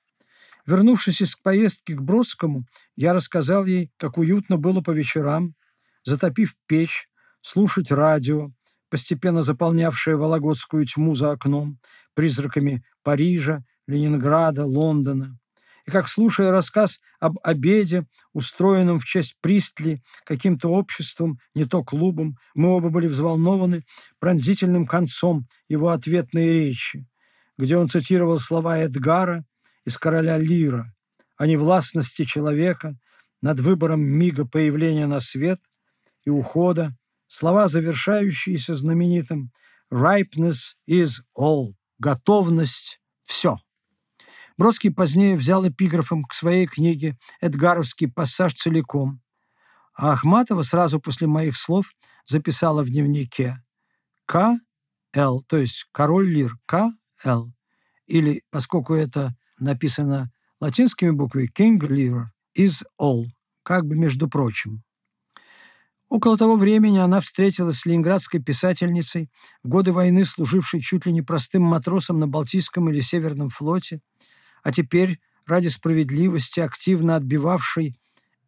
Вернувшись из поездки к Бродскому, я рассказал ей, как уютно было по вечерам, затопив печь, слушать радио, постепенно заполнявшая вологодскую тьму за окном, призраками Парижа, Ленинграда, Лондона. И как, слушая рассказ об обеде, устроенном в честь Пристли каким-то обществом, не то клубом, мы оба были взволнованы пронзительным концом его ответной речи, где он цитировал слова Эдгара из «Короля Лира» о невластности человека над выбором мига появления на свет и ухода слова, завершающиеся знаменитым «ripeness is all» – «готовность – все». Бродский позднее взял эпиграфом к своей книге «Эдгаровский пассаж целиком», а Ахматова сразу после моих слов записала в дневнике «К. Л», то есть «Король Лир», «К. Л», или, поскольку это написано латинскими буквами, «King Lear is all», как бы между прочим. Около того времени она встретилась с ленинградской писательницей, в годы войны служившей чуть ли не простым матросом на Балтийском или Северном флоте, а теперь, ради справедливости, активно отбивавшей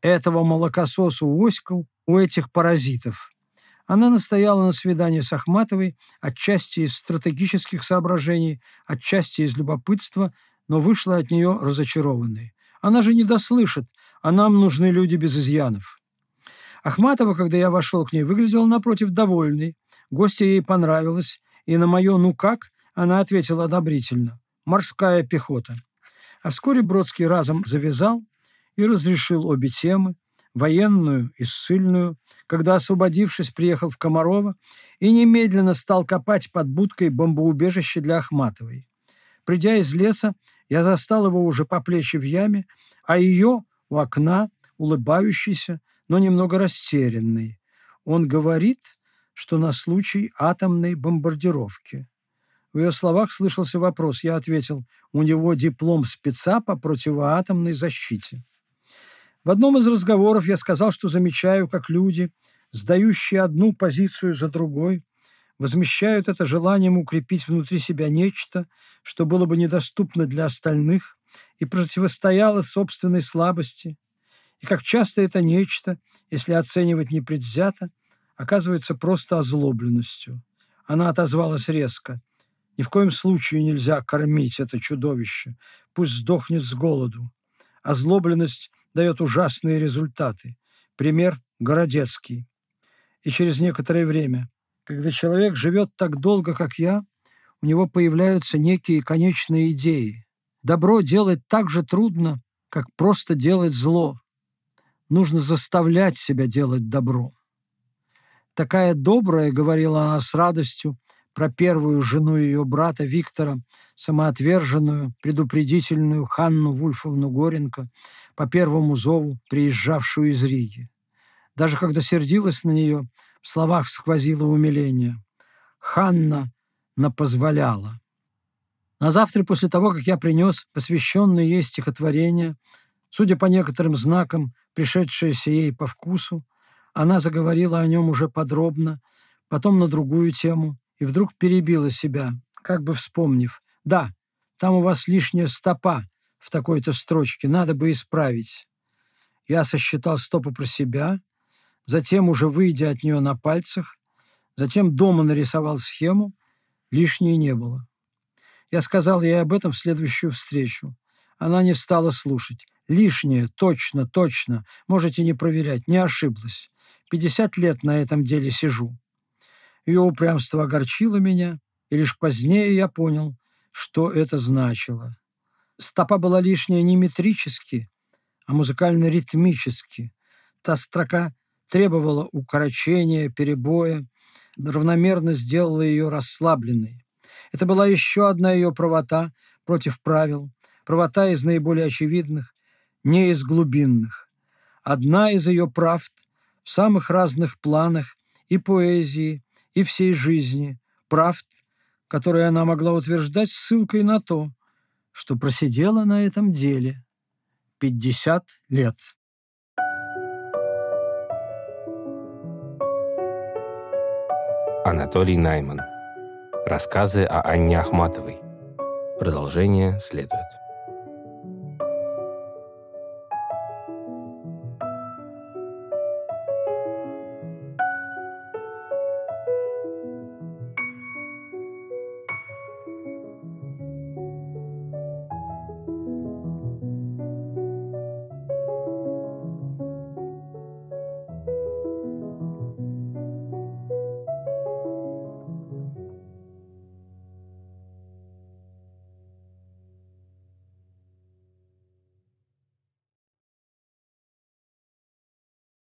этого молокососу Оську у этих паразитов. Она настояла на свидании с Ахматовой отчасти из стратегических соображений, отчасти из любопытства, но вышла от нее разочарованной. Она же не дослышит, а нам нужны люди без изъянов. Ахматова, когда я вошел к ней, выглядела напротив довольной. Гостья ей понравилась, и на мое «ну как» она ответила одобрительно. «Морская пехота». А вскоре Бродский разом завязал и разрешил обе темы, военную и ссыльную, когда, освободившись, приехал в Комарово и немедленно стал копать под будкой бомбоубежище для Ахматовой. Придя из леса, я застал его уже по плечи в яме, а ее у окна, улыбающейся, но немного растерянный. Он говорит, что на случай атомной бомбардировки. В ее словах слышался вопрос. Я ответил, у него диплом спеца по противоатомной защите. В одном из разговоров я сказал, что замечаю, как люди, сдающие одну позицию за другой, возмещают это желанием укрепить внутри себя нечто, что было бы недоступно для остальных и противостояло собственной слабости, и как часто это нечто, если оценивать непредвзято, оказывается просто озлобленностью. Она отозвалась резко. Ни в коем случае нельзя кормить это чудовище. Пусть сдохнет с голоду. Озлобленность дает ужасные результаты. Пример Городецкий. И через некоторое время, когда человек живет так долго, как я, у него появляются некие конечные идеи. Добро делать так же трудно, как просто делать зло нужно заставлять себя делать добро. Такая добрая, говорила она с радостью, про первую жену ее брата Виктора, самоотверженную, предупредительную Ханну Вульфовну Горенко, по первому зову, приезжавшую из Риги. Даже когда сердилась на нее, в словах сквозило умиление. Ханна напозволяла. На завтра после того, как я принес посвященное ей стихотворение, судя по некоторым знакам, пришедшееся ей по вкусу, она заговорила о нем уже подробно, потом на другую тему, и вдруг перебила себя, как бы вспомнив. «Да, там у вас лишняя стопа в такой-то строчке, надо бы исправить». Я сосчитал стопы про себя, затем, уже выйдя от нее на пальцах, затем дома нарисовал схему, лишней не было. Я сказал ей об этом в следующую встречу. Она не стала слушать. Лишнее, точно, точно. Можете не проверять, не ошиблась. Пятьдесят лет на этом деле сижу. Ее упрямство огорчило меня, и лишь позднее я понял, что это значило. Стопа была лишняя не метрически, а музыкально-ритмически. Та строка требовала укорочения, перебоя, равномерно сделала ее расслабленной. Это была еще одна ее правота против правил, правота из наиболее очевидных, не из глубинных. Одна из ее правд в самых разных планах и поэзии, и всей жизни, правд, которые она могла утверждать ссылкой на то, что просидела на этом деле 50 лет. Анатолий Найман. Рассказы о Анне Ахматовой. Продолжение следует.